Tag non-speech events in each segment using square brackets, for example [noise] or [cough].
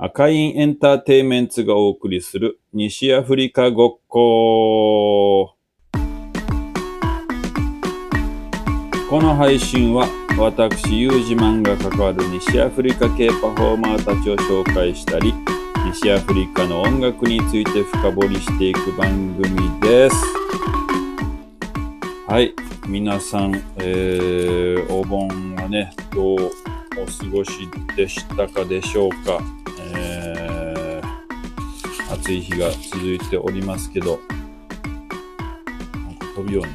赤インエンターテイメンツがお送りする西アフリカごっこ。この配信は私、ユージマンが関わる西アフリカ系パフォーマーたちを紹介したり、西アフリカの音楽について深掘りしていく番組です。はい。皆さん、えー、お盆はね、どうお過ごしでしたかでしょうか。暑い日が続いておりますけど、なんか飛びような。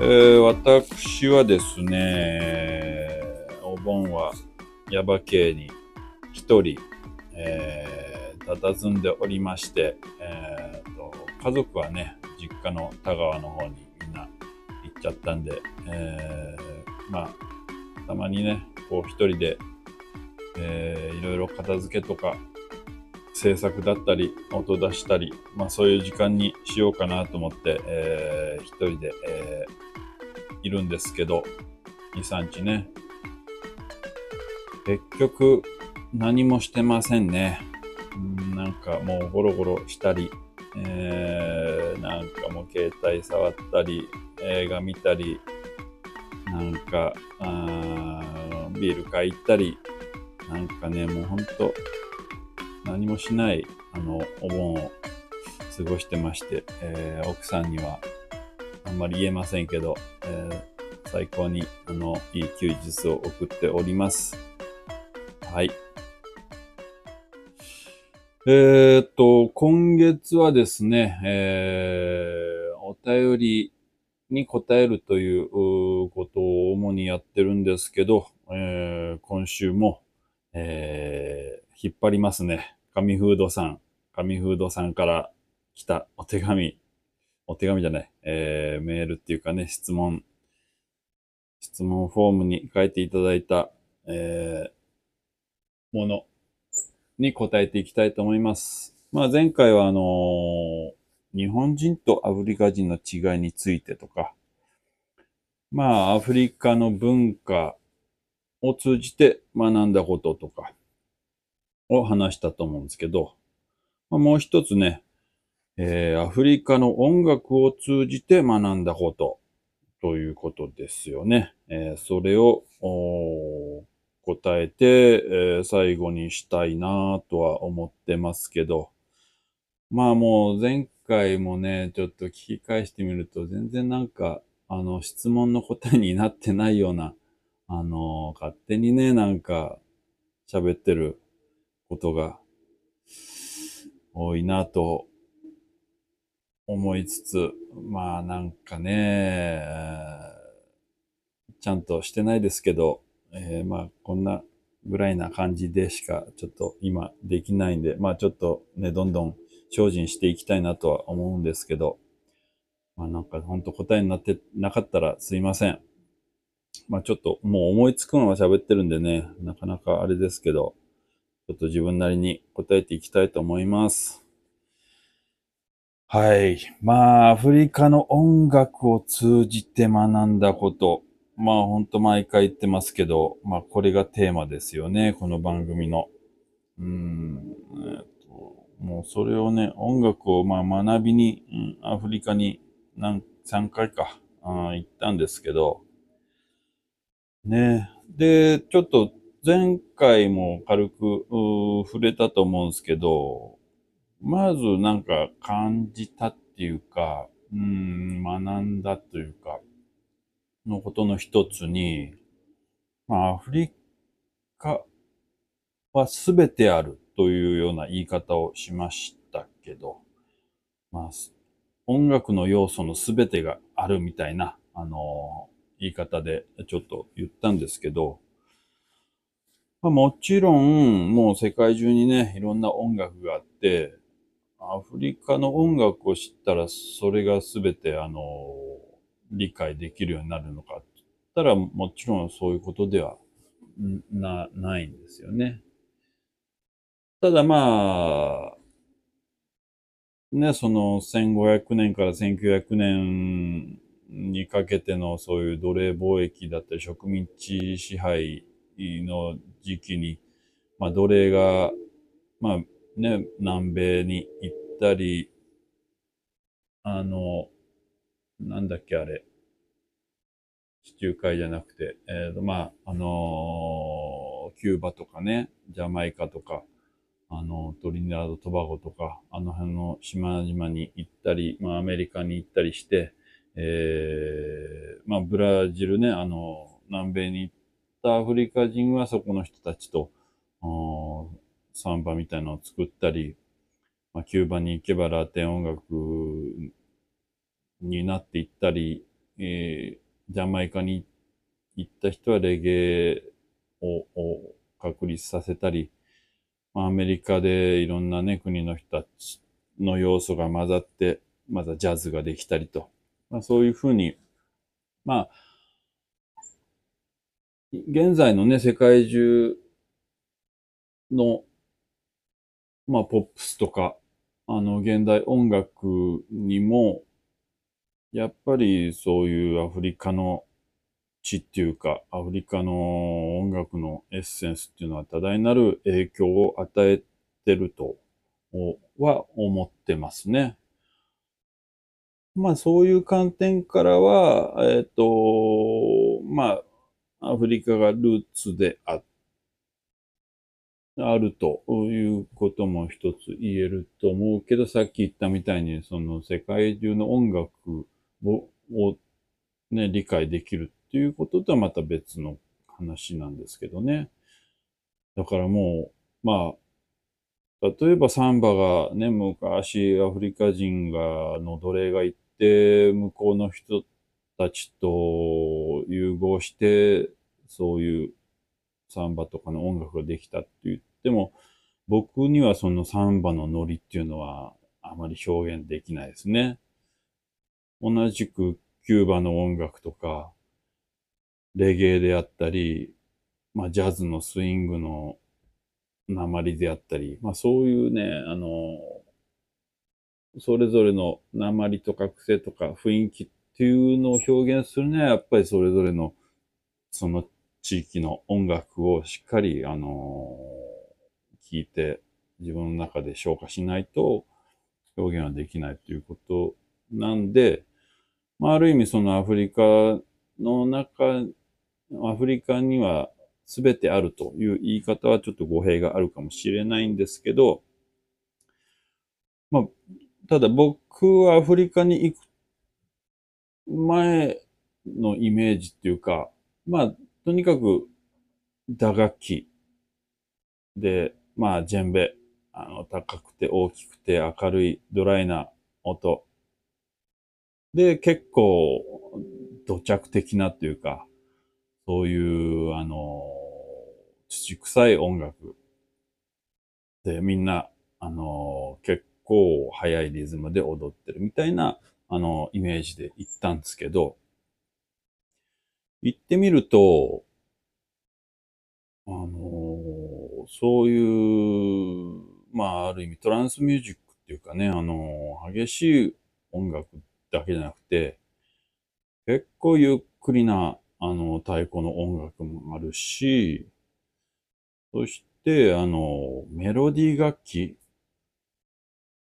えー、私はですね、お盆は耶馬渓に一人、えー、佇んでおりまして、えーと、家族はね、実家の田川の方にみんな行っちゃったんで、えー、まあ、たまにね、こう一人でえー、いろいろ片付けとか制作だったり音出したり、まあ、そういう時間にしようかなと思って、えー、一人で、えー、いるんですけど23日ね。結局何もしてませんね。んなんかもうゴロゴロしたり、えー、なんかもう携帯触ったり映画見たりなんかビール買い行ったりなんかね、もうほんと、何もしない、あの、お盆を過ごしてまして、えー、奥さんにはあんまり言えませんけど、えー、最高に、あの、いい休日を送っております。はい。えー、っと、今月はですね、えー、お便りに答えるということを主にやってるんですけど、えー、今週も、えー、引っ張りますね。紙フードさん、紙フードさんから来たお手紙、お手紙じゃない、えー、メールっていうかね、質問、質問フォームに書いていただいた、えー、ものに答えていきたいと思います。まあ前回はあのー、日本人とアフリカ人の違いについてとか、まあアフリカの文化、を通じて学んだこととか。を話したと思うんですけど、まあ、もう一つね、えー、アフリカの音楽を通じて学んだことということですよね。えー、それを答えて、えー、最後にしたいなとは思ってますけど、まあもう前回もね、ちょっと聞き返してみると全然なんかあの質問の答えになってないようなあの、勝手にね、なんか、喋ってることが多いなと思いつつ、まあなんかね、ちゃんとしてないですけど、えー、まあこんなぐらいな感じでしかちょっと今できないんで、まあちょっとね、どんどん精進していきたいなとは思うんですけど、まあなんかほんと答えになってなかったらすいません。まあちょっともう思いつくまま喋ってるんでね、なかなかあれですけど、ちょっと自分なりに答えていきたいと思います。はい。まあ、アフリカの音楽を通じて学んだこと。まあ、ほんと毎回言ってますけど、まあ、これがテーマですよね。この番組の。うん。えっと、もうそれをね、音楽をまあ学びに、うん、アフリカに何、3回か、あ行ったんですけど、ね。で、ちょっと前回も軽く触れたと思うんですけど、まずなんか感じたっていうか、うん、学んだというか、のことの一つに、まあ、アフリカは全てあるというような言い方をしましたけど、まあ、音楽の要素の全てがあるみたいな、あの言い方でちょっと言ったんですけど、まあ、もちろん、もう世界中にね、いろんな音楽があって、アフリカの音楽を知ったら、それが全て、あの、理解できるようになるのかって言ったら、もちろんそういうことではな、ないんですよね。ただまあ、ね、その1500年から1900年にかけてのそういう奴隷貿易だったり植民地支配の時期に、まあ、奴隷が、まあね、南米に行ったり、あの、なんだっけあれ、地中海じゃなくて、えっ、ー、と、まあ、あのー、キューバとかね、ジャマイカとか、あの、トリニダード・トバゴとか、あの辺の島々に行ったり、まあ、アメリカに行ったりして、えー、まあ、ブラジルね、あの、南米に行ったアフリカ人はそこの人たちと、サンバみたいなのを作ったり、まあ、キューバに行けばラテン音楽になっていったり、えー、ジャマイカに行った人はレゲエを確立させたり、まあ、アメリカでいろんなね、国の人たちの要素が混ざって、またジャズができたりと。まあ、そういうふうに、まあ、現在のね、世界中の、まあ、ポップスとか、あの、現代音楽にも、やっぱりそういうアフリカの地っていうか、アフリカの音楽のエッセンスっていうのは多大なる影響を与えてるとは思ってますね。まあそういう観点からは、えっ、ー、と、まあ、アフリカがルーツであ、あるということも一つ言えると思うけど、さっき言ったみたいに、その世界中の音楽ををね、理解できるっていうこととはまた別の話なんですけどね。だからもう、まあ、例えばサンバがね、昔アフリカ人が、の奴隷が行って、向こうの人たちと融合して、そういうサンバとかの音楽ができたって言っても、僕にはそのサンバのノリっていうのはあまり表現できないですね。同じくキューバの音楽とか、レゲエであったり、まあジャズのスイングの鉛であったり、まあそういうね、あの、それぞれの鉛とか癖とか雰囲気っていうのを表現するには、やっぱりそれぞれのその地域の音楽をしっかり、あの、聞いて自分の中で消化しないと表現はできないということなんで、まあ、ある意味そのアフリカの中、アフリカには全てあるという言い方はちょっと語弊があるかもしれないんですけど、まあ、ただ僕はアフリカに行く前のイメージっていうか、まあ、とにかく打楽器で、まあ、ジェンベ、あの、高くて大きくて明るいドライな音。で、結構、土着的なっていうか、そういう、あの、土臭い音楽。で、みんな、あの、結構速いリズムで踊ってるみたいな、あの、イメージで行ったんですけど、行ってみると、あの、そういう、まあ、ある意味トランスミュージックっていうかね、あの、激しい音楽だけじゃなくて、結構ゆっくりな、あの、太鼓の音楽もあるし、そして、あの、メロディー楽器、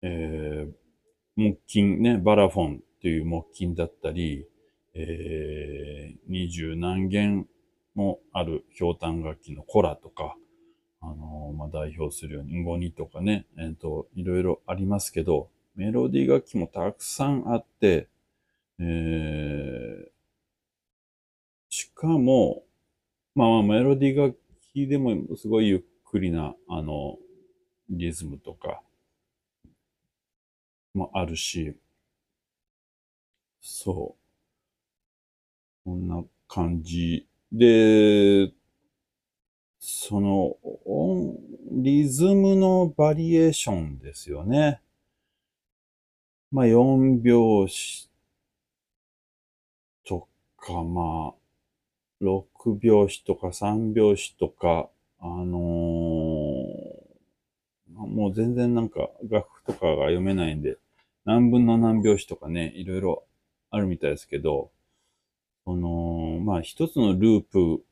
えー、木琴ね、バラフォンっていう木琴だったり、えー、二十何弦もある氷炭楽器のコラとか、あのー、まあ、代表するように、ゴニとかね、えっ、ー、と、いろいろありますけど、メロディー楽器もたくさんあって、えー、しかも、まあメロディー楽器でもすごいゆっくりな、あの、リズムとか、もあるし、そう。こんな感じで、その、リズムのバリエーションですよね。まあ、4拍子とか、まあ、6拍子とか3拍子とか、あのー、もう全然なんか楽譜とかが読めないんで、何分の何拍子とかね、いろいろあるみたいですけど、その、まあ一つのループ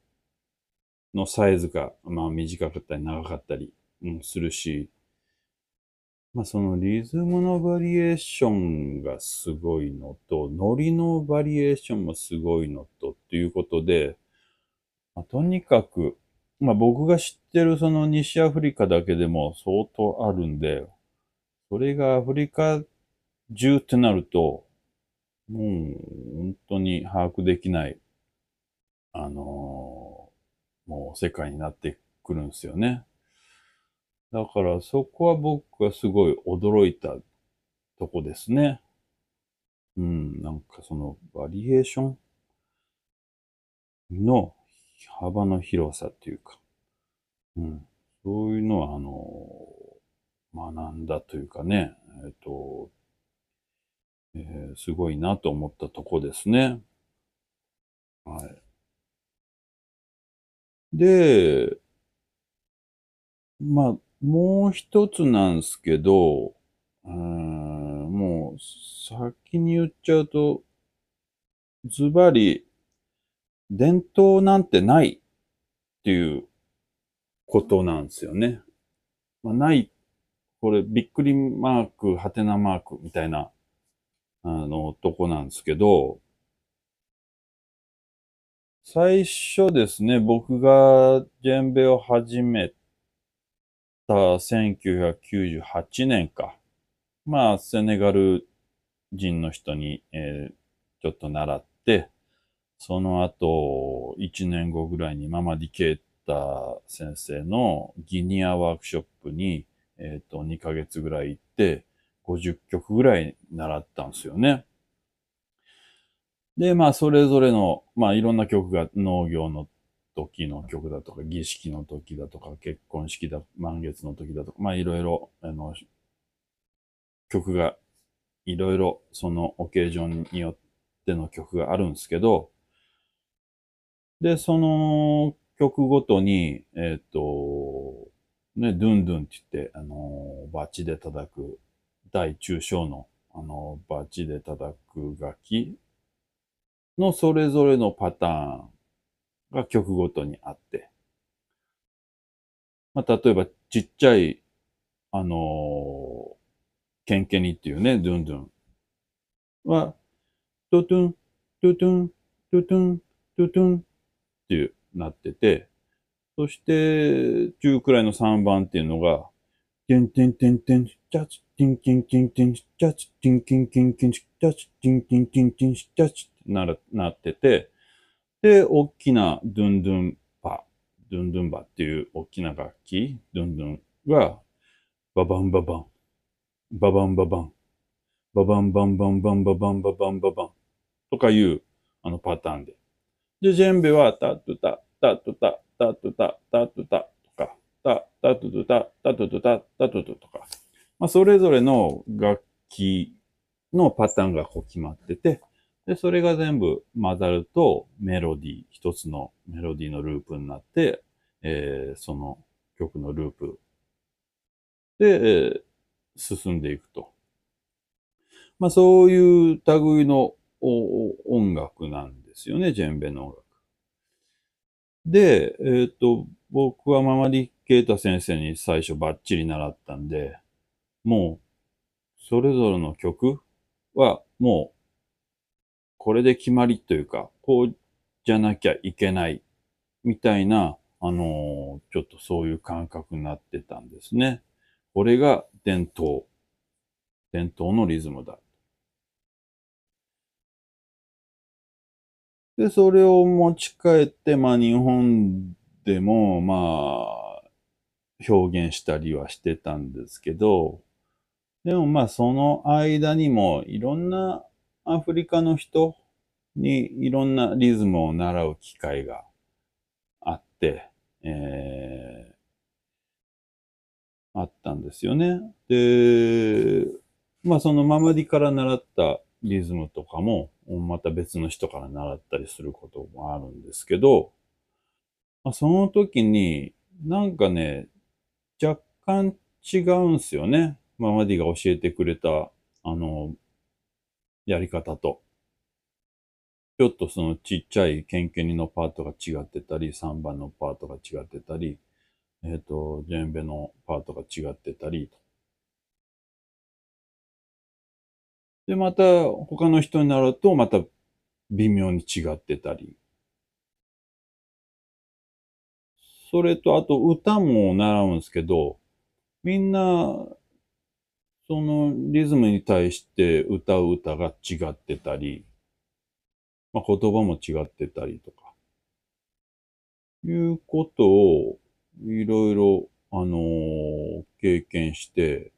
のサイズが、まあ短かったり長かったりもするし、まあそのリズムのバリエーションがすごいのと、ノリのバリエーションもすごいのとっていうことで、まあ、とにかく、まあ僕が知ってるその西アフリカだけでも相当あるんで、それがアフリカ中ってなると、もう本当に把握できない、あのー、もう世界になってくるんですよね。だからそこは僕はすごい驚いたとこですね。うん、なんかそのバリエーションの幅の広さっていうか、うん、そういうのはあの、学んだというかね、えっと、えー、すごいなと思ったとこですね。はい。で、まあ、もう一つなんですけど、うん、もう先に言っちゃうと、ズバリ、伝統なんてないっていうことなんですよね。まあ、ない、これびっくりマーク、ハテナマークみたいな、あの、とこなんですけど、最初ですね、僕がジェンベを始めた1998年か。まあ、セネガル人の人に、えー、ちょっと習って、その後、1年後ぐらいにママディケーター先生のギニアワークショップに、えっ、ー、と、2ヶ月ぐらい行って、50曲ぐらい習ったんですよね。で、まあ、それぞれの、まあ、いろんな曲が農業の時の曲だとか、儀式の時だとか、結婚式だ、満月の時だとか、まあいろいろ、あの、曲が、いろいろそのオケージョンによっての曲があるんですけど、で、その曲ごとに、えっ、ー、と、ね、ドゥンドゥンって言って、あの、バチで叩く、大中小の、あの、バチで叩く楽器のそれぞれのパターンが曲ごとにあって、まあ、例えばちっちゃい、あの、ケンケニっていうね、ドゥンドゥンは、トゥトゥン、トゥトゥン、トゥトゥン、トゥトゥンっていうなってて、そして、中くらいの3番っていうのが、テンテンテンテン、チャチ、テンテンテンテン、チャチ、テンテンテンテン、チャチ、テンテンテンテン、チャチってななってて、で、大きなドゥンドゥンパ、ドゥンドゥンバっていう大きな楽器、ドゥンドゥンが、ババンババン、ババンババン、ババンバンバンバンババンババンババンとかいうあのパターンで。で、ジェンベはタトゥタ、タトゥタ、タトゥタ、タトタとか、タ、タトゥタ、タトゥタ、タトゥとか、まあ、それぞれの楽器のパターンがこう決まってて、で、それが全部混ざるとメロディー、一つのメロディーのループになって、えー、その曲のループで、えー、進んでいくと。まあそういう類の音楽なんでですよね、ジェンベの音楽。で、えっ、ー、と、僕はママディ・ケータ先生に最初バッチリ習ったんで、もう、それぞれの曲はもうこれで決まりというか、こうじゃなきゃいけないみたいな、あのー、ちょっとそういう感覚になってたんですね。これが伝統。伝統のリズムだ。で、それを持ち帰って、まあ日本でも、まあ、表現したりはしてたんですけど、でもまあその間にもいろんなアフリカの人にいろんなリズムを習う機会があって、えー、あったんですよね。で、まあそのママディから習ったリズムとかも、また別の人から習ったりすることもあるんですけど、まあ、その時になんかね、若干違うんすよね。ママディが教えてくれた、あの、やり方と。ちょっとそのちっちゃいケンケニのパートが違ってたり、3番のパートが違ってたり、えっ、ー、と、ジェンベのパートが違ってたりと、で、また他の人になるとまた微妙に違ってたり。それと、あと歌も習うんですけど、みんな、そのリズムに対して歌う歌が違ってたり、まあ、言葉も違ってたりとか、いうことをいろいろ、あのー、経験して、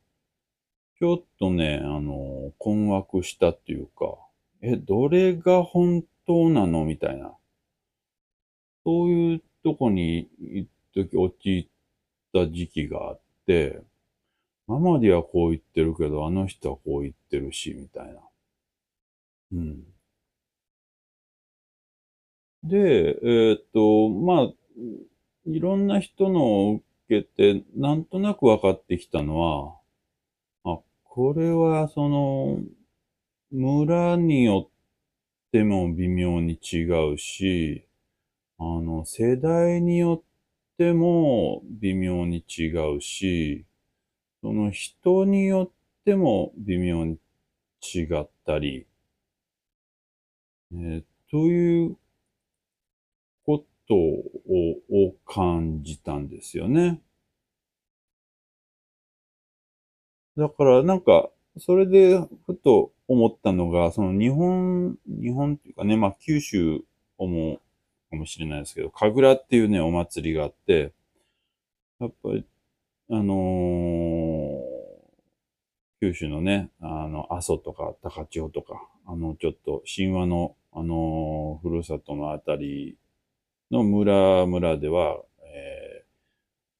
ちょっとね、あの、困惑したっていうか、え、どれが本当なの？みたいな。そういうとこに一時陥った時期があって、ママディはこう言ってるけど、あの人はこう言ってるし、みたいな。うん。で、えー、っと、まあ、いろんな人のを受けて、なんとなく分かってきたのは、これはその、村によっても微妙に違うし、あの、世代によっても微妙に違うし、その人によっても微妙に違ったり、えー、ということを感じたんですよね。だからなんか、それでふと思ったのが、その日本、日本っていうかね、まあ九州思うかもしれないですけど、神楽っていうね、お祭りがあって、やっぱり、あのー、九州のね、あの、阿蘇とか高千穂とか、あの、ちょっと神話の、あのー、ふるさとのあたりの村々では、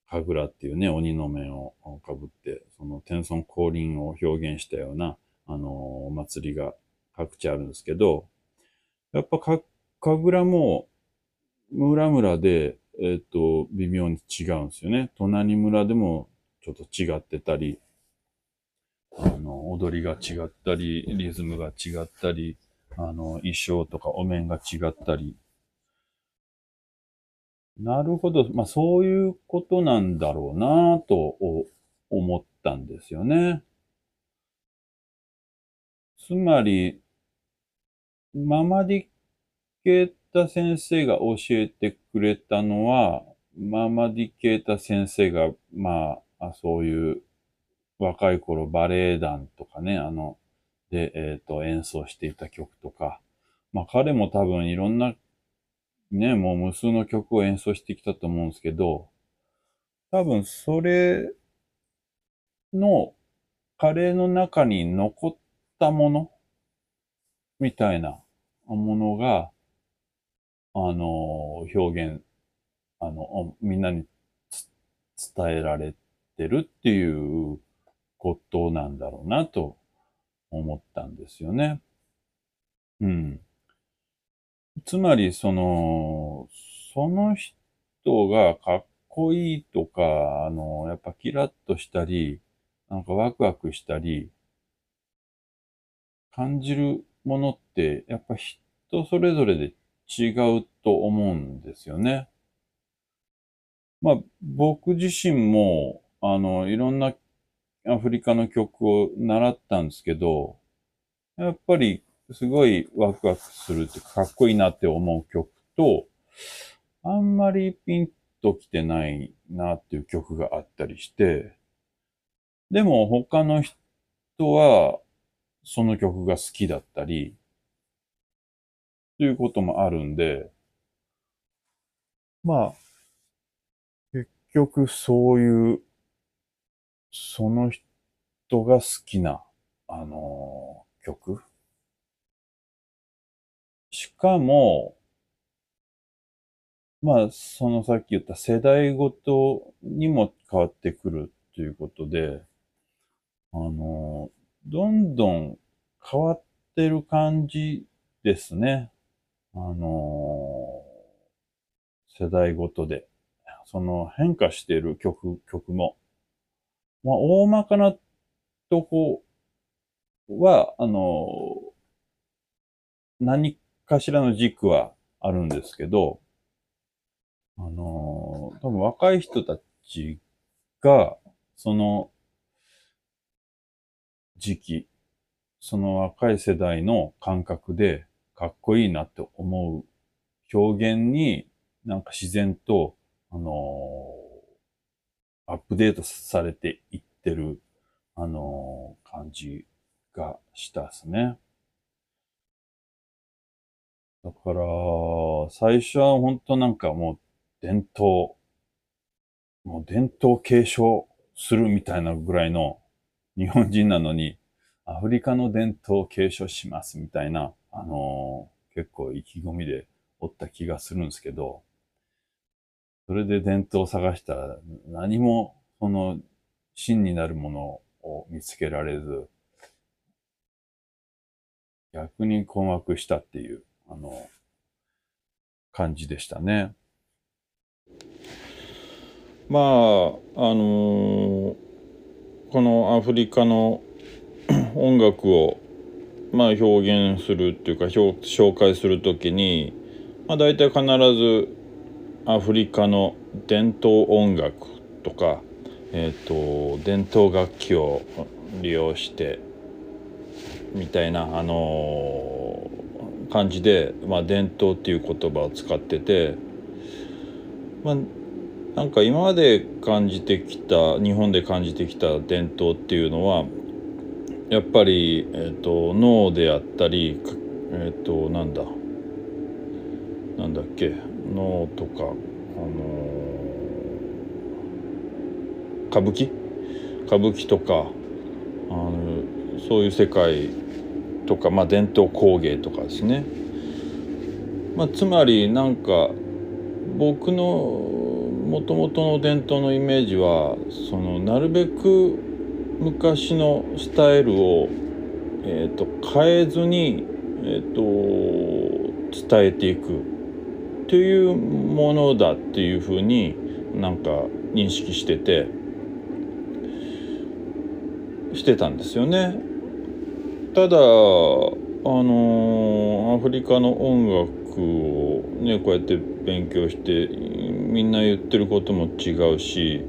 神楽っていうね、鬼の面をかぶって、その天孫降臨を表現したような、あのー、お祭りが各地あるんですけど、やっぱか、神楽も村々で、えっ、ー、と、微妙に違うんですよね。隣村でもちょっと違ってたり、あの、踊りが違ったり、リズムが違ったり、あの、衣装とかお面が違ったり。なるほど。まあ、そういうことなんだろうなと思ったんですよね。つまり、ママディケータ先生が教えてくれたのは、ママディケータ先生が、まあ、そういう若い頃バレエ団とかね、あの、で、えっ、ー、と、演奏していた曲とか、まあ彼も多分いろんな、ね、もう無数の曲を演奏してきたと思うんですけど、多分それの、彼の中に残ったものみたいなものが、あの、表現、あの、みんなに伝えられてるっていうことなんだろうなと思ったんですよね。うん。つまり、その、その人がかっこいいとか、あの、やっぱキラッとしたり、なんかワクワクしたり、感じるものって、やっぱ人それぞれで違うと思うんですよね。まあ、僕自身も、あの、いろんなアフリカの曲を習ったんですけど、やっぱりすごいワクワクするってかっこいいなって思う曲と、あんまりピンときてないなっていう曲があったりして、でも他の人はその曲が好きだったり、ということもあるんで、まあ、結局そういう、その人が好きな、あのー、曲。しかも、まあ、そのさっき言った世代ごとにも変わってくるということで、あの、どんどん変わってる感じですね。あの、世代ごとで、その変化している曲、曲も、まあ、大まかなとこは、あの、何かしらの軸はあるんですけど、あのー、多分若い人たちが、その時期、その若い世代の感覚でかっこいいなって思う表現になんか自然と、あのー、アップデートされていってる、あのー、感じがしたですね。だから、最初は本当なんかもう伝統、もう伝統継承するみたいなぐらいの日本人なのに、アフリカの伝統を継承しますみたいな、あのー、結構意気込みでおった気がするんですけど、それで伝統を探したら何もその真になるものを見つけられず、逆に困惑したっていう、あの、感じでしたね。まあ、あのー、このアフリカの [coughs] 音楽を、まあ、表現するっていうか紹介する時に、まあ、大体必ずアフリカの伝統音楽とか、えーと伝統楽器を利用してみたいな、あの、感じで、まあ、伝統っていう言葉を使ってて、まあ、なんか今まで感じてきた日本で感じてきた伝統っていうのはやっぱり、えーと、脳であったりえっ、ー、となんだなんだっけ脳とかあのー、歌舞伎？歌舞伎とかあのそういう世界とか、まあ、伝統工芸とかですね、まあ、つまりなんか僕のもともとの伝統のイメージはそのなるべく昔のスタイルを、えーと、変えずに、えーと、伝えていく。というものだっていうふうになんか認識してて。してたんですよね。ただあのアフリカの音楽をねこうやって勉強してみんな言ってることも違うし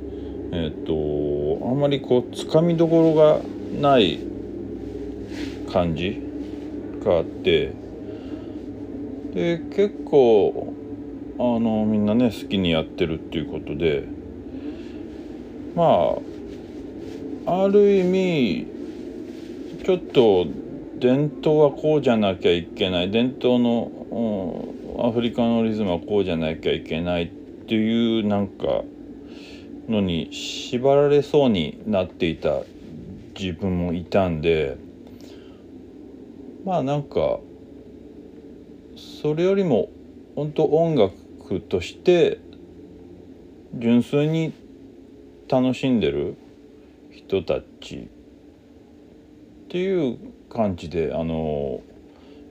えっ、ー、とあんまりこうつかみどころがない感じがあってで結構あのみんなね好きにやってるっていうことでまあある意味ちょっと伝統はこうじゃなきゃいけない。伝統の、アフリカのリズムはこうじゃなきゃいけないっていうなんかのに縛られそうになっていた自分もいたんでまあなんかそれよりも本当音楽として純粋に楽しんでる人たちっていう感じであの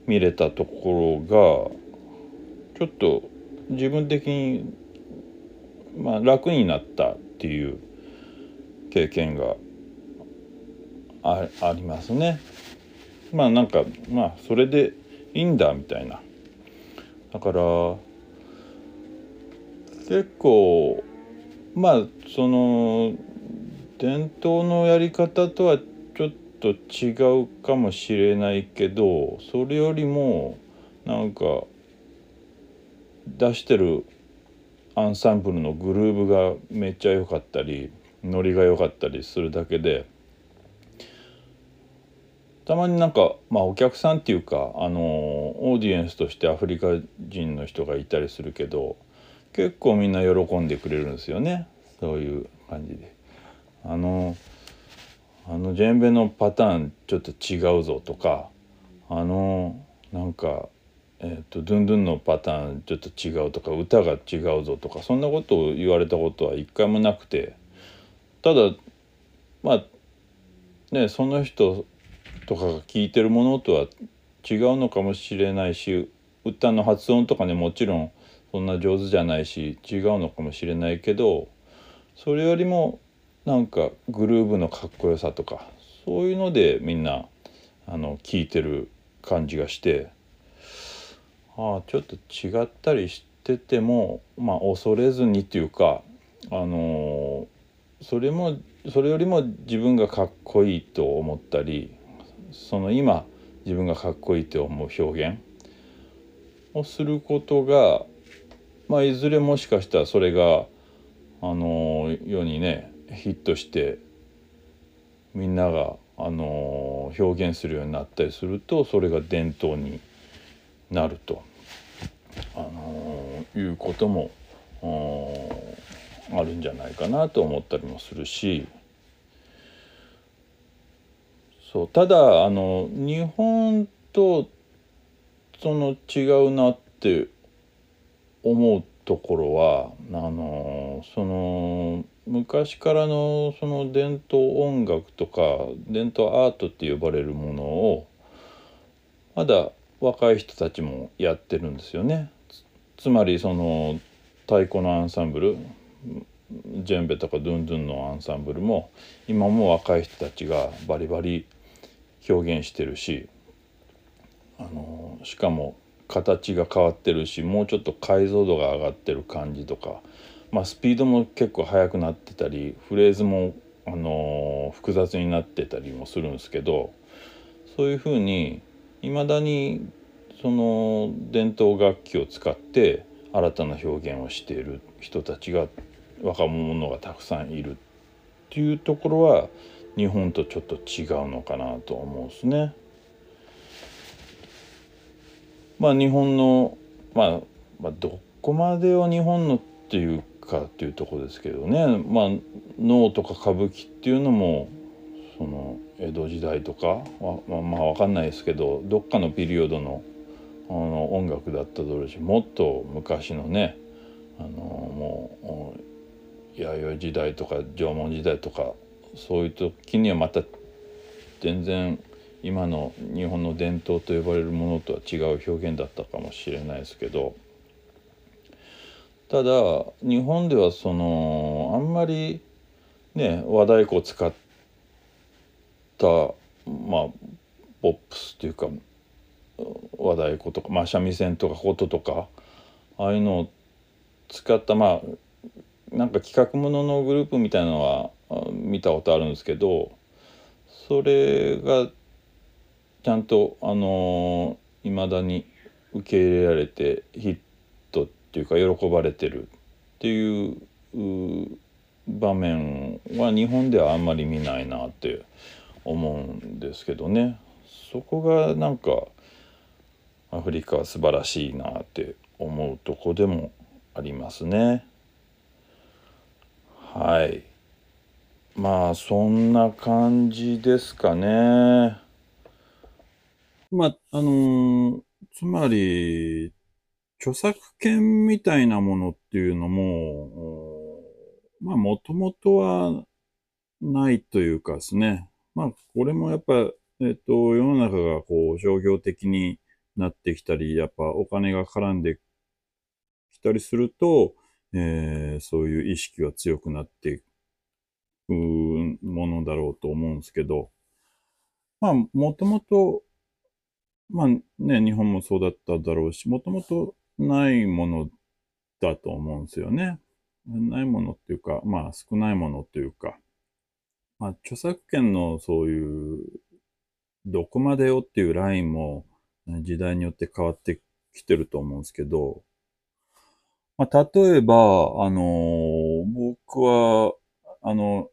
見れたところがちょっと自分的に、まあ、楽になったっていう経験があありますね。まあなんかまあそれでいいんだみたいな。だから結構まあその伝統のやり方とはちょっと違うかもしれないけどそれよりもなんか出してるアンサンブルのグルーブがめっちゃ良かったりノリが良かったりするだけでたまになんかまあお客さんっていうかあのオーディエンスとしてアフリカ人の人がいたりするけど結構みんな喜んでくれるんですよねそういう感じで。あのあのジェンベのパターンちょっと違うぞとかあのなんか、えーと、ドゥンドゥンのパターンちょっと違うとか歌が違うぞとかそんなことを言われたことは一回もなくてただまあねその人とかが聞いてるものとは違うのかもしれないし歌の発音とかねもちろんそんな上手じゃないし違うのかもしれないけどそれよりもなんかグルーブのかっこよさとかそういうのでみんなあの聞いてる感じがしてああちょっと違ったりしててもまあ恐れずにっていうかあのそれもそれよりも自分がかっこいいと思ったりその今自分がかっこいいと思う表現をすることが、まあ、いずれもしかしたらそれがあの世にねヒットしてみんながあの表現するようになったりするとそれが伝統になると、あのいうこともあるんじゃないかなと思ったりもするし。そうただあの日本とその違うなって思うところはあのその昔からのその伝統音楽とか伝統アートって呼ばれるものをまだ若い人たちもやってるんですよね。つまりその太鼓のアンサンブルジェンベとかドゥンドゥンのアンサンブルも今も若い人たちがバリバリ表現してるしあのしかも形が変わってるしもうちょっと解像度が上がってる感じとか、まあ、スピードも結構速くなってたりフレーズもあの複雑になってたりもするんですけどそういうふうにいまだにその伝統楽器を使って新たな表現をしている人たちが若者がたくさんいるっていうところは日本とちょっと違うのかなと思うんですね。まあ日本の、まあ、まあどこまでを日本のっていうかっていうとこですけどね。まあ能とか歌舞伎っていうのもその江戸時代とかまあまあ分かんないですけどどっかのピリオドのあの音楽だっただろうしもっと昔のねあのもう弥生時代とか縄文時代とかそういう時にはまた全然今の日本の伝統と呼ばれるものとは違う表現だったかもしれないですけどただ日本ではそのあんまりね和太鼓を使ったまあポップスっていうか和太鼓とか、まあ、三味線とか琴とかああいうのを使ったまあなんか企画もののグループみたいなのは見たことあるんですけどそれがちゃんとあのい、まだに受け入れられてヒットっていうか喜ばれてるっていう場面は日本ではあんまり見ないなって思うんですけどねそこがなんかアフリカは素晴らしいなって思うとこでもありますね。はい。まあそんな感じですかね。まあ、あのーつまり、著作権みたいなものっていうのも、まあ、もともとはないというかですね。まあ、これもやっぱ、えっと、世の中がこう、商業的になってきたり、やっぱお金が絡んできたりすると、えー、そういう意識は強くなっていくものだろうと思うんですけど、まあ、もともと、まあね、日本もそうだっただろうし、もともとないものだと思うんですよね。ないものっていうか、まあ少ないものというか、まあ著作権のそういう、どこまでよっていうラインも時代によって変わってきてると思うんですけど、まあ例えば、あのー、僕は、あの、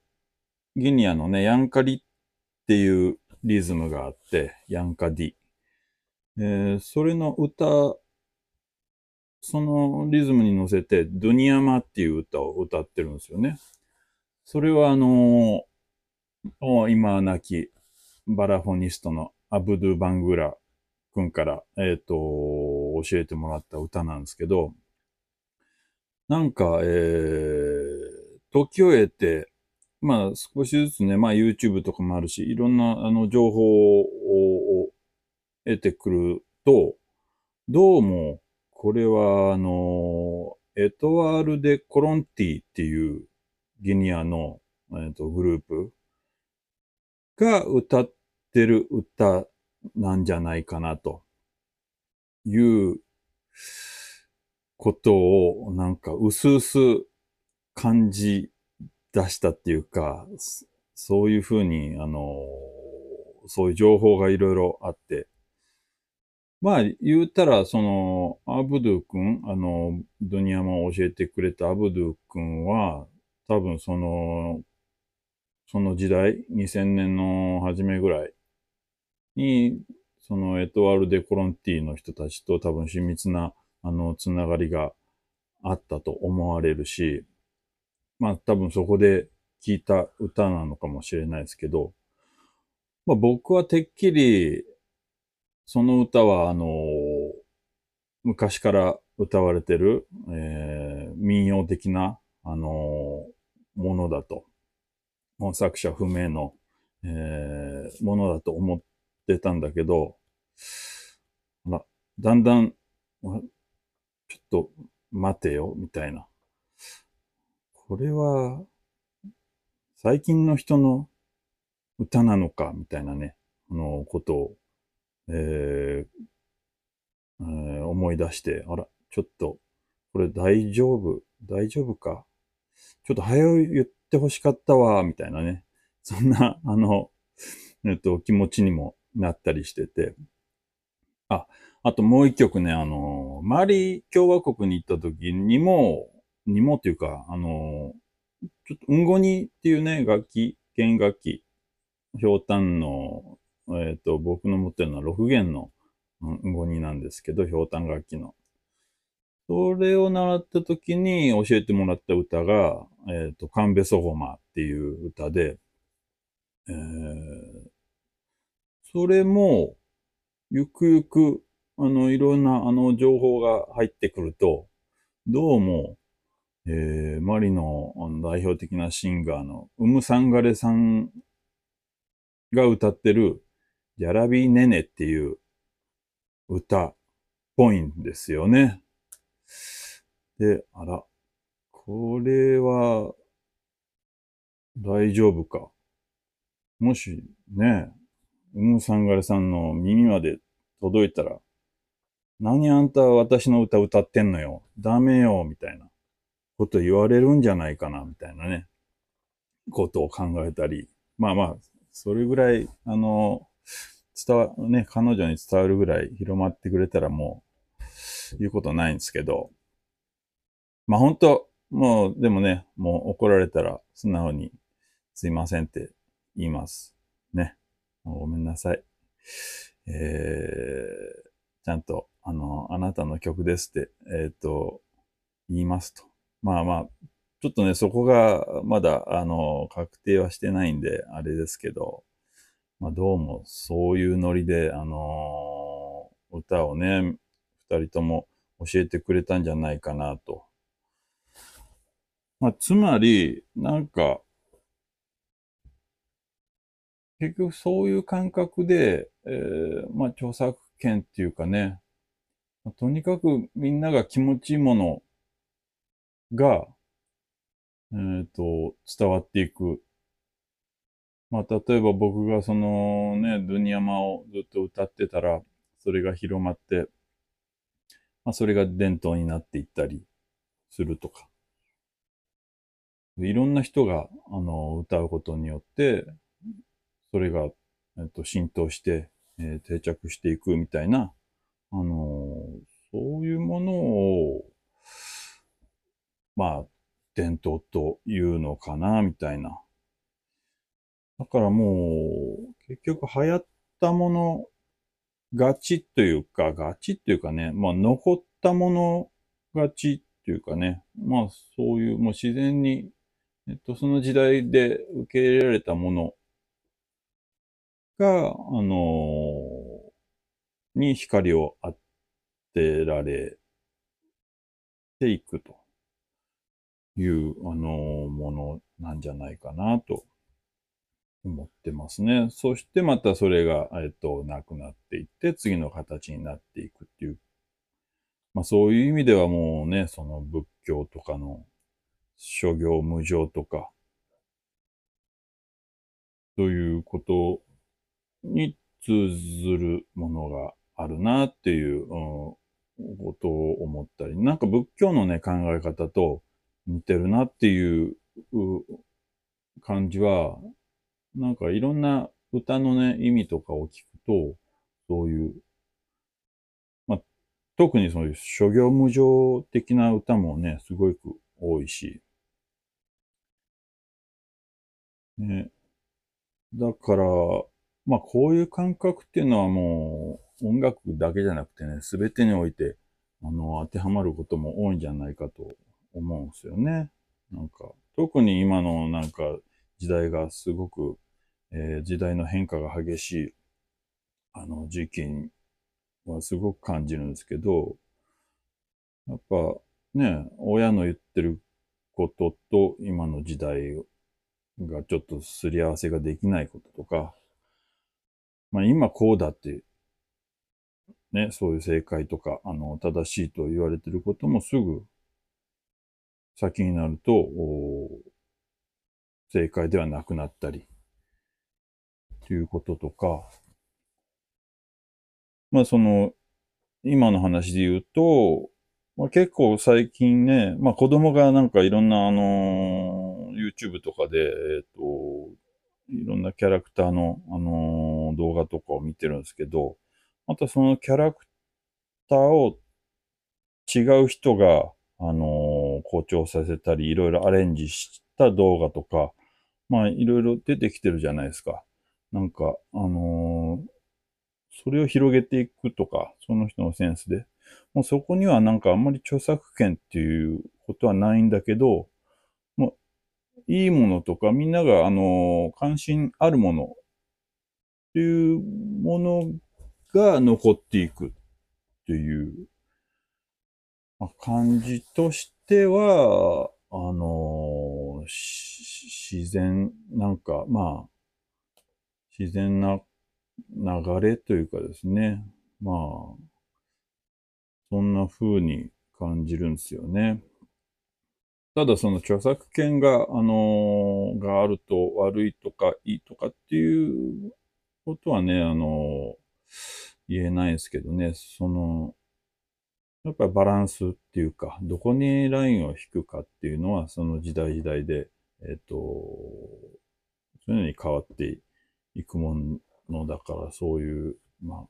ギニアのね、ヤンカリっていうリズムがあって、ヤンカディ。えー、それの歌、そのリズムに乗せて、ドゥニヤマっていう歌を歌ってるんですよね。それはあのー、今亡きバラフォニストのアブドゥ・バングラ君から、えっ、ー、と、教えてもらった歌なんですけど、なんか、えー、時を得て、まあ少しずつね、まあ YouTube とかもあるし、いろんなあの情報を得てくると、どうも、これは、あの、エトワール・デ・コロンティっていうギニアの、えー、とグループが歌ってる歌なんじゃないかなということを、なんか、うすうす感じ出したっていうか、そういうふうに、あの、そういう情報がいろいろあって、まあ、言うたら、その、アブドゥ君、あの、ドニヤマを教えてくれたアブドゥ君は、多分その、その時代、2000年の初めぐらいに、そのエトワール・デ・コロンティの人たちと多分親密な、あの、つながりがあったと思われるし、まあ多分そこで聞いた歌なのかもしれないですけど、まあ僕はてっきり、その歌はあの、昔から歌われてる、えー、民謡的な、あのものだと。もう作者不明の、えー、ものだと思ってたんだけど、だんだん、ちょっと待てよ、みたいな。これは、最近の人の歌なのか、みたいなね、あの、ことを、えーえー、思い出して、あら、ちょっと、これ大丈夫？大丈夫か？ちょっと早う言ってほしかったわ、みたいなね。そんな、あの、えっと、気持ちにもなったりしてて。あ、あともう一曲ね、あの、マリ共和国に行った時にも、にもっていうか、あの、ちょっと、うんごにっていうね、楽器、弦楽器、ひょうたんの、えっ、と、僕の持ってるのは6弦のうんごになんですけど、ひょうたん楽器の。それを習った時に教えてもらった歌が、えっ、ー、と、カンベソゴマっていう歌で、えー、それも、ゆくゆく、あの、いろんな、あの、情報が入ってくると、どうも、えー、マリの代表的なシンガーのウムサンガレさんが歌ってる、ジャラビーネネっていう歌っぽいんですよね。で、あら、これは、大丈夫か。もし、ね、うむさんがれさんの耳まで届いたら、何あんた私の歌歌ってんのよ。ダメよ、みたいなこと言われるんじゃないかな、みたいなね、ことを考えたり。まあまあ、それぐらい、あの、伝わ、ね、彼女に伝わるぐらい広まってくれたらもう、言うことないんですけど、まあ本当もう、でもね、もう怒られたら素直にすいませんって言います。ね。ごめんなさい。えー、ちゃんと、あの、あなたの曲ですって、えっ、ー、と、言いますと。まあまあ、ちょっとね、そこがまだ、あの、確定はしてないんで、あれですけど、まあどうもそういうノリで、あの歌をね、二人とも教えてくれたんじゃないかなとまあ、つまり、なんか、結局そういう感覚で、えー、まあ、著作権っていうかね、とにかくみんなが気持ちいいものが、えっ、ー、と、伝わっていく。まあ、例えば僕がそのね、ドゥニヤマをずっと歌ってたら、それが広まって、まあ、それが伝統になっていったりするとか。いろんな人が、あの、歌うことによって、それが、えっと、浸透して、えー、定着していくみたいな、あのそういうものを、まあ、伝統というのかな、みたいな。だからもう、結局流行ったもの勝ちというか、勝ちっていうかね、まあ残ったもの勝ちっていうかね、まあそういうもう自然にえっと、その時代で受け入れられたものが、あのー、に光を当てられていくという、あのー、ものなんじゃないかなと思ってますね。そしてまたそれが、えっと、なくなっていって、次の形になっていくっていう。まあそういう意味ではもうね、その仏教とかの諸行無常とか、ということに通ずるものがあるなっていう、ことを思ったり、なんか仏教のね、考え方と似てるなっていう感じは、なんかいろんな歌のね、意味とかを聞くと、そういう、まあ、特にそういう諸行無常的な歌もね、すごく多いし、ね。だから、まあこういう感覚っていうのはもう音楽だけじゃなくてね、すべてにおいて、あの、当てはまることも多いんじゃないかと思うんですよね。なんか、特に今のなんか時代がすごく、えー、時代の変化が激しい、あの、時期はすごく感じるんですけど、やっぱね、親の言ってることと今の時代がちょっとすり合わせができないこととか、まあ今こうだって、ね、そういう正解とか、あの、正しいと言われてることもすぐ先になると、正解ではなくなったり、ということとか、まあその、今の話で言うと、まあ、結構最近ね、まあ子供がなんかいろんなあの、YouTube とかで、えっ、と、いろんなキャラクターの、あの、動画とかを見てるんですけど、またそのキャラクターを違う人が、あのー、校させたり、いろいろアレンジした動画とか、まあいろいろ出てきてるじゃないですか。なんか、あのー、それを広げていくとか、その人のセンスで。もうそこにはなんかあんまり著作権っていうことはないんだけど、もういいものとかみんながあの、関心あるものっていうものが残っていくっていう、まあ、感じとしては、あの自然、なんか、まあ、自然な流れというかですね。まあ、そんな風に感じるんですよね。ただその著作権が、あのー、があると悪いとかいいとかっていうことはね、あのー、言えないですけどね、その、やっぱりバランスっていうか、どこにラインを引くかっていうのは、その時代時代で、えっ、ー、と、常に変わっていくものだから、そういう、まあ、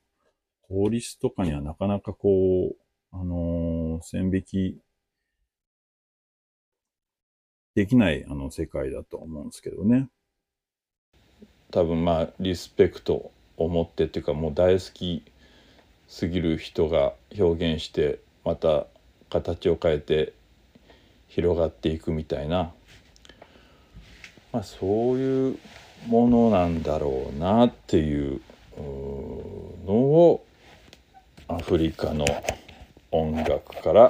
法律とかにはなかなかこう、あのー、線引きできないあの世界だと思うんですけどね。多分まあリスペクトを持ってっていうかもう大好きすぎる人が表現してまた形を変えて広がっていくみたいな、まあ、そういうものなんだろうなっていうのをアフリカの音楽から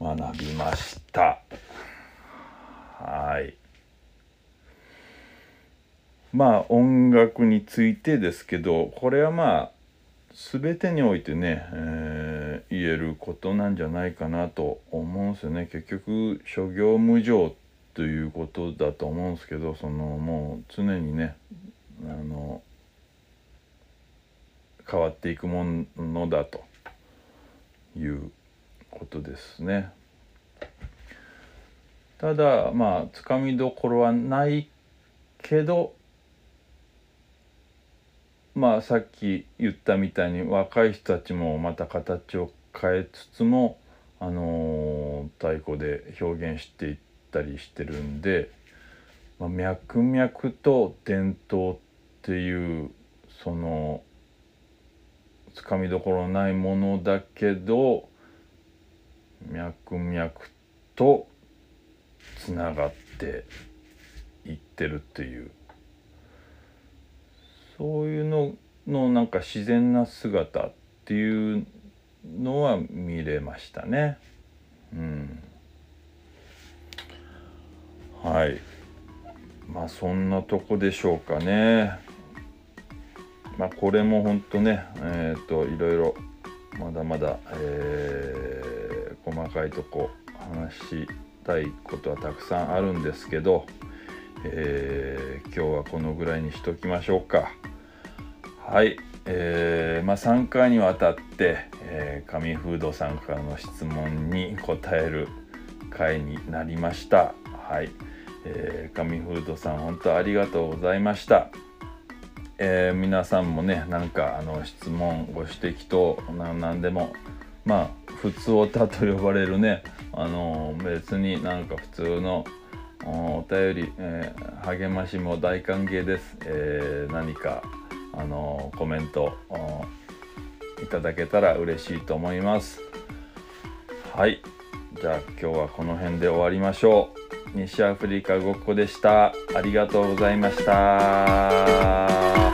学びました。はい。まあ音楽についてですけどこれはまあ全てにおいてね、えー、言えることなんじゃないかなと思うんですよね。結局諸行無常ということだと思うんですけどそのもう常にねあの変わっていくものだということですね。ただまあつかみどころはないけどまあさっき言ったみたいに若い人たちもまた形を変えつつもあのー、太鼓で表現していったりしてるんで、まあ、脈々と伝統っていうそのつかみどころないものだけど脈々とつながっていってるっていうそういうののなんか自然な姿っていうのは見れましたね。うん、はいまあそんなとこでしょうかね。まあ、これも本当ね、えっ、ー、といろいろまだまだ、えー、細かいとこ話したいことはたくさんあるんですけど、えー、今日はこのぐらいにしときましょうか。はい、えーまあ、3回にわたって、えー、紙フードさんからの質問に答える回になりました。はい、えー、紙フードさん本当ありがとうございました。えー、皆さんもねなんかあの質問ご指摘と何でもまあ普通オタと呼ばれるねあの別になんか普通のお便り、えー、励ましも大歓迎です、えー、何かあのコメントいただけたら嬉しいと思います。はい。じゃあ今日はこの辺で終わりましょう。西アフリカごっこでした。ありがとうございました。